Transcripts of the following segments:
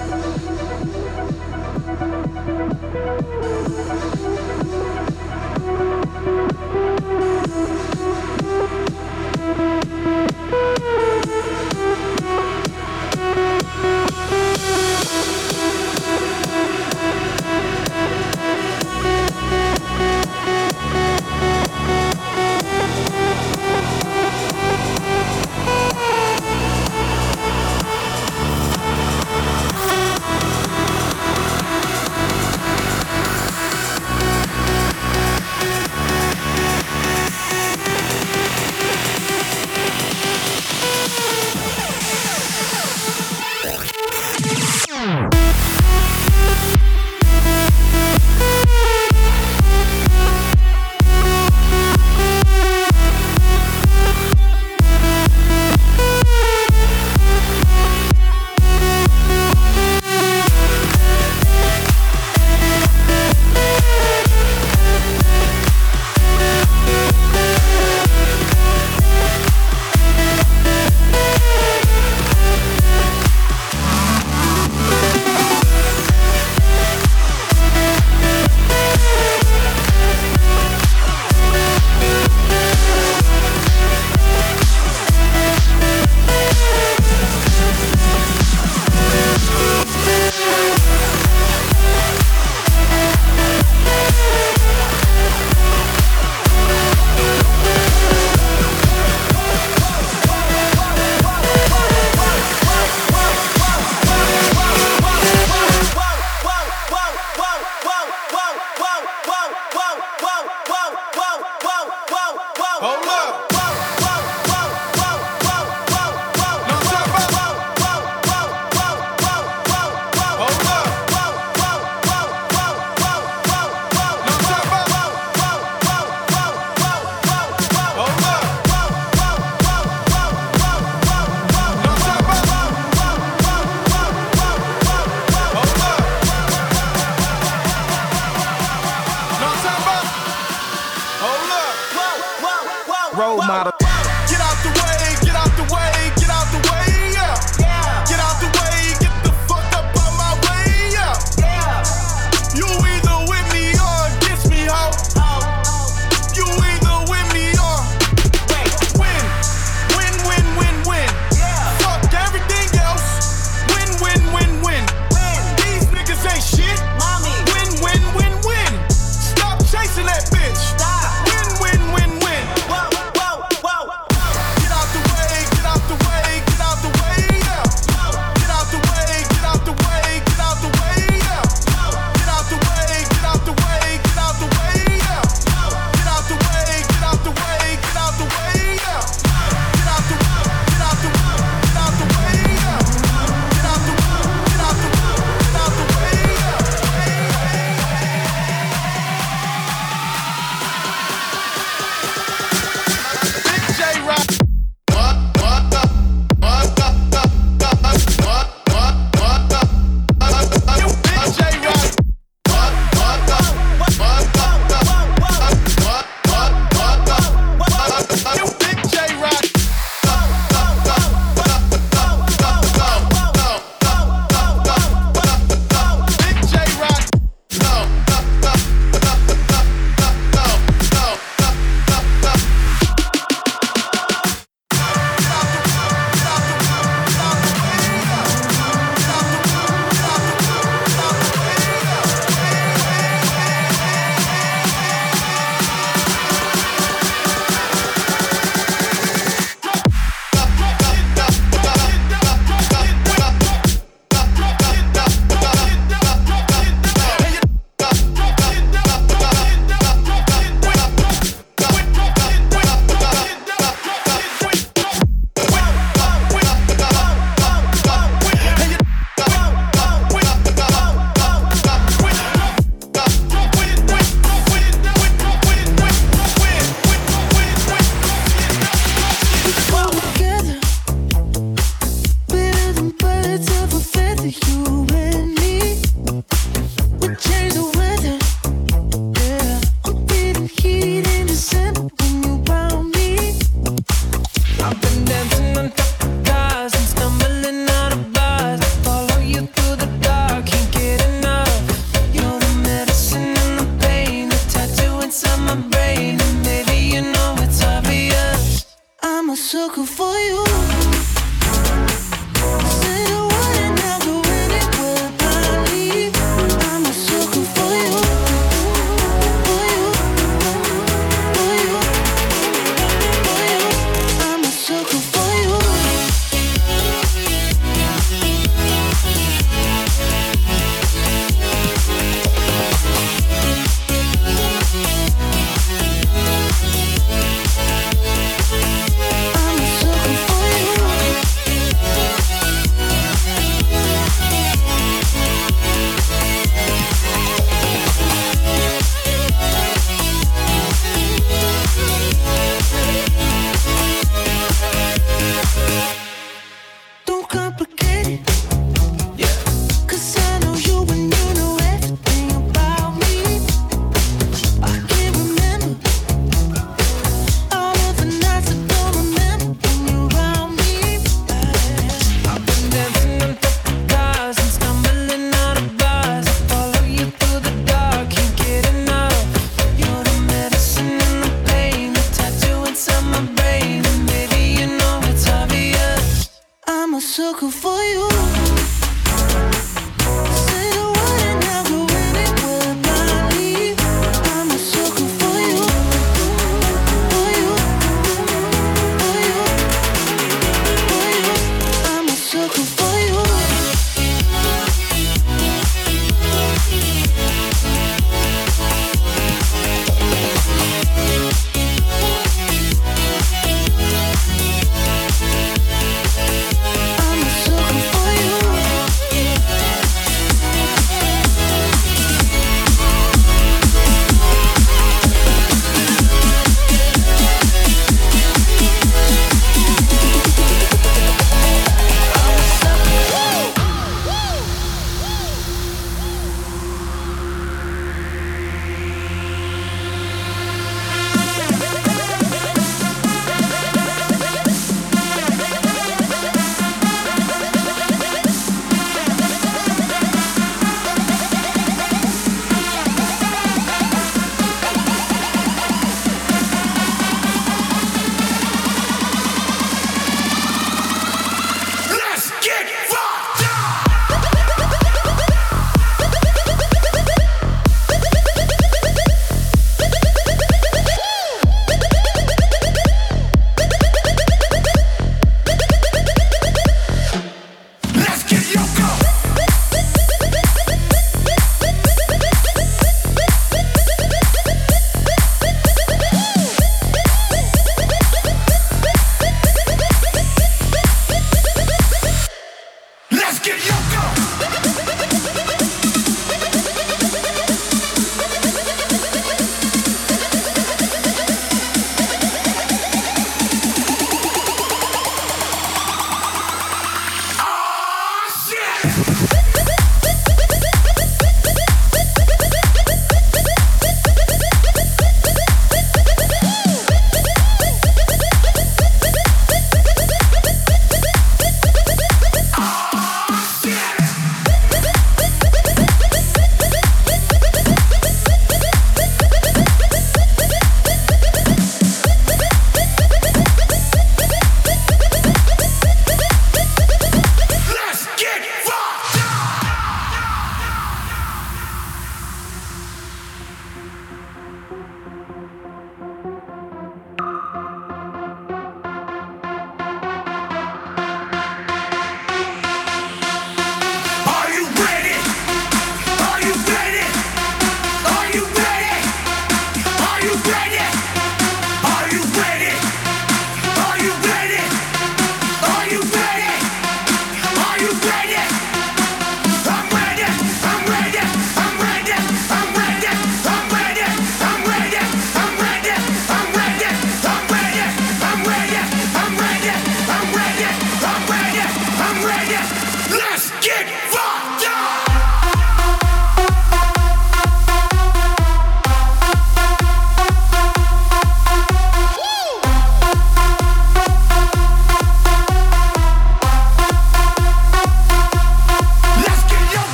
Bye. role model. Get out the way, get out the way, get out the way, yeah. yeah. Get out the way.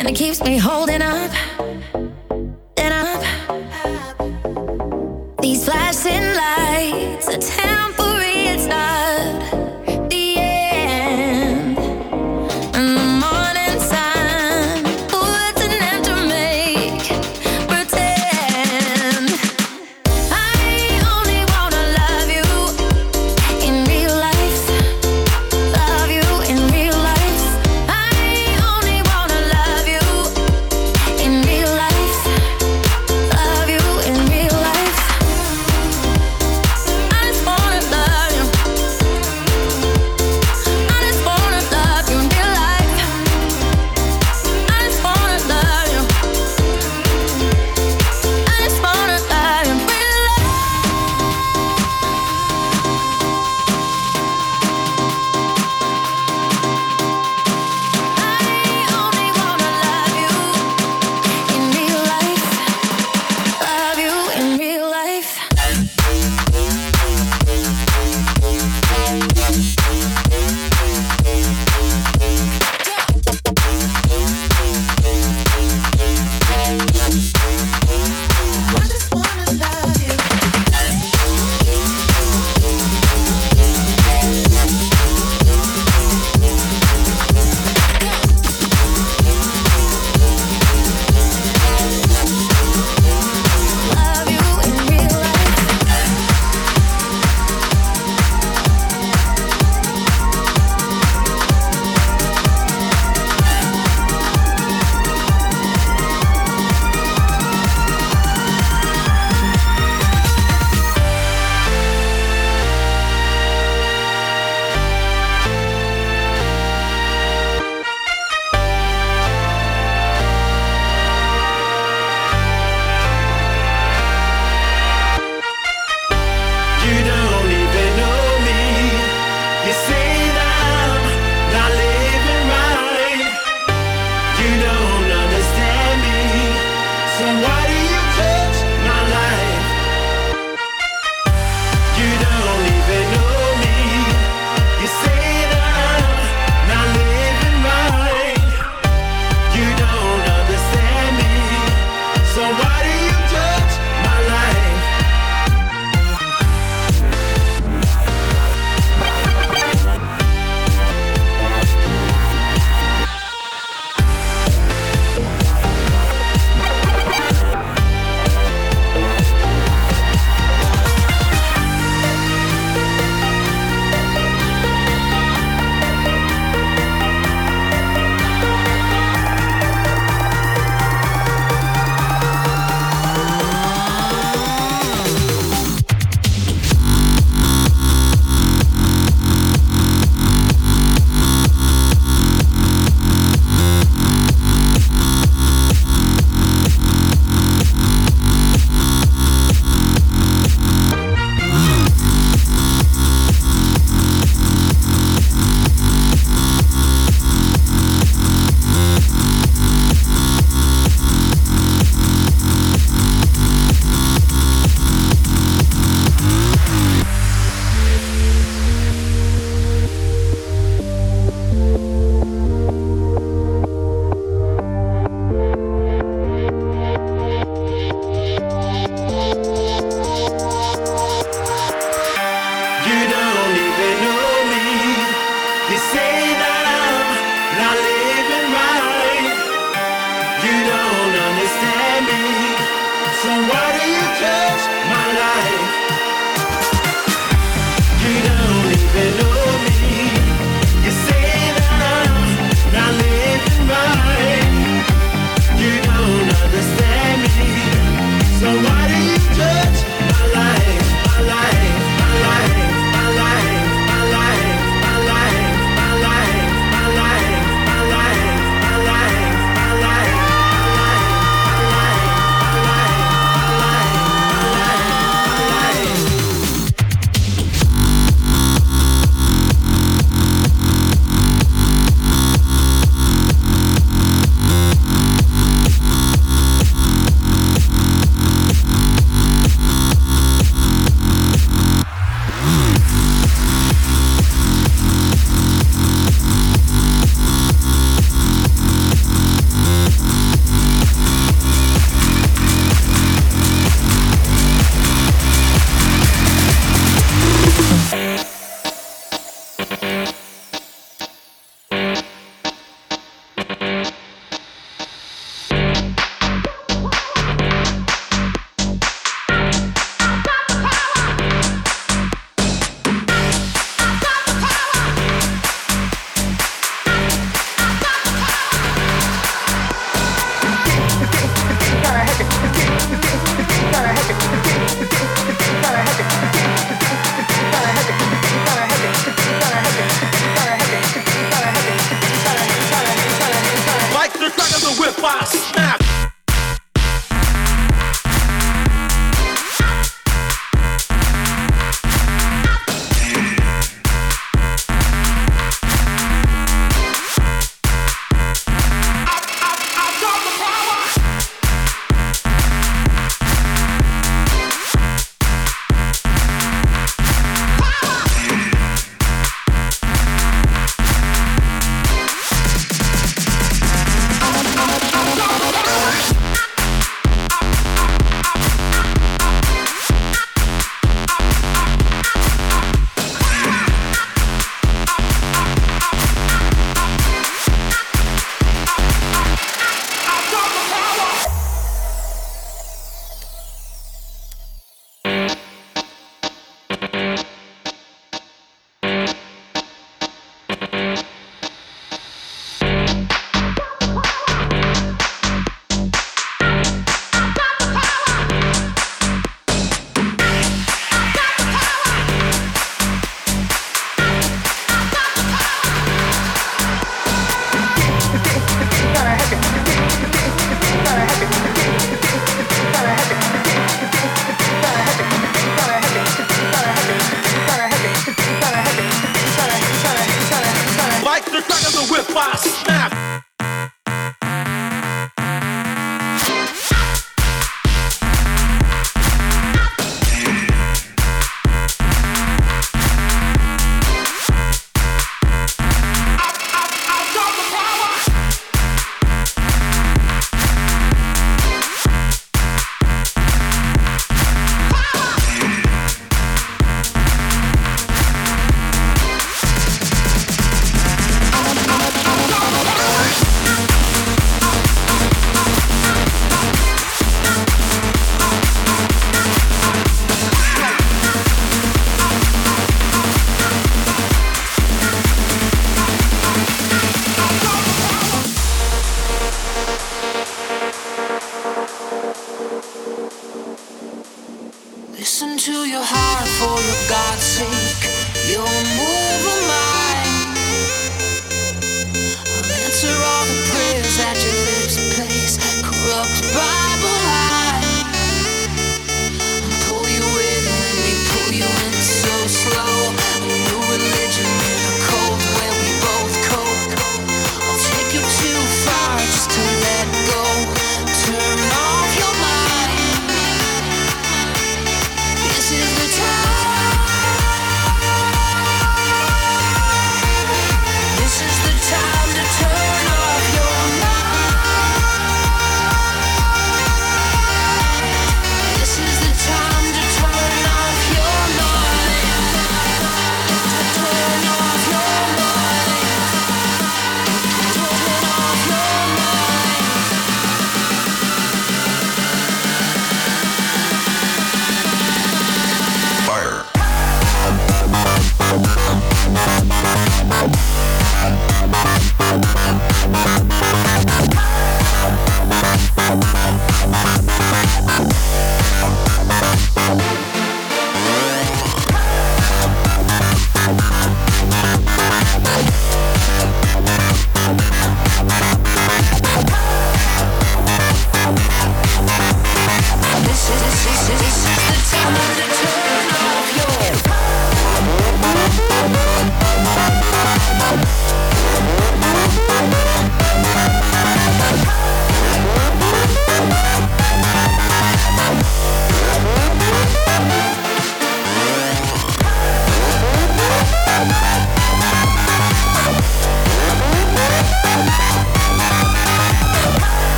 And it keeps me holding up and up. These flashing lights are temporary,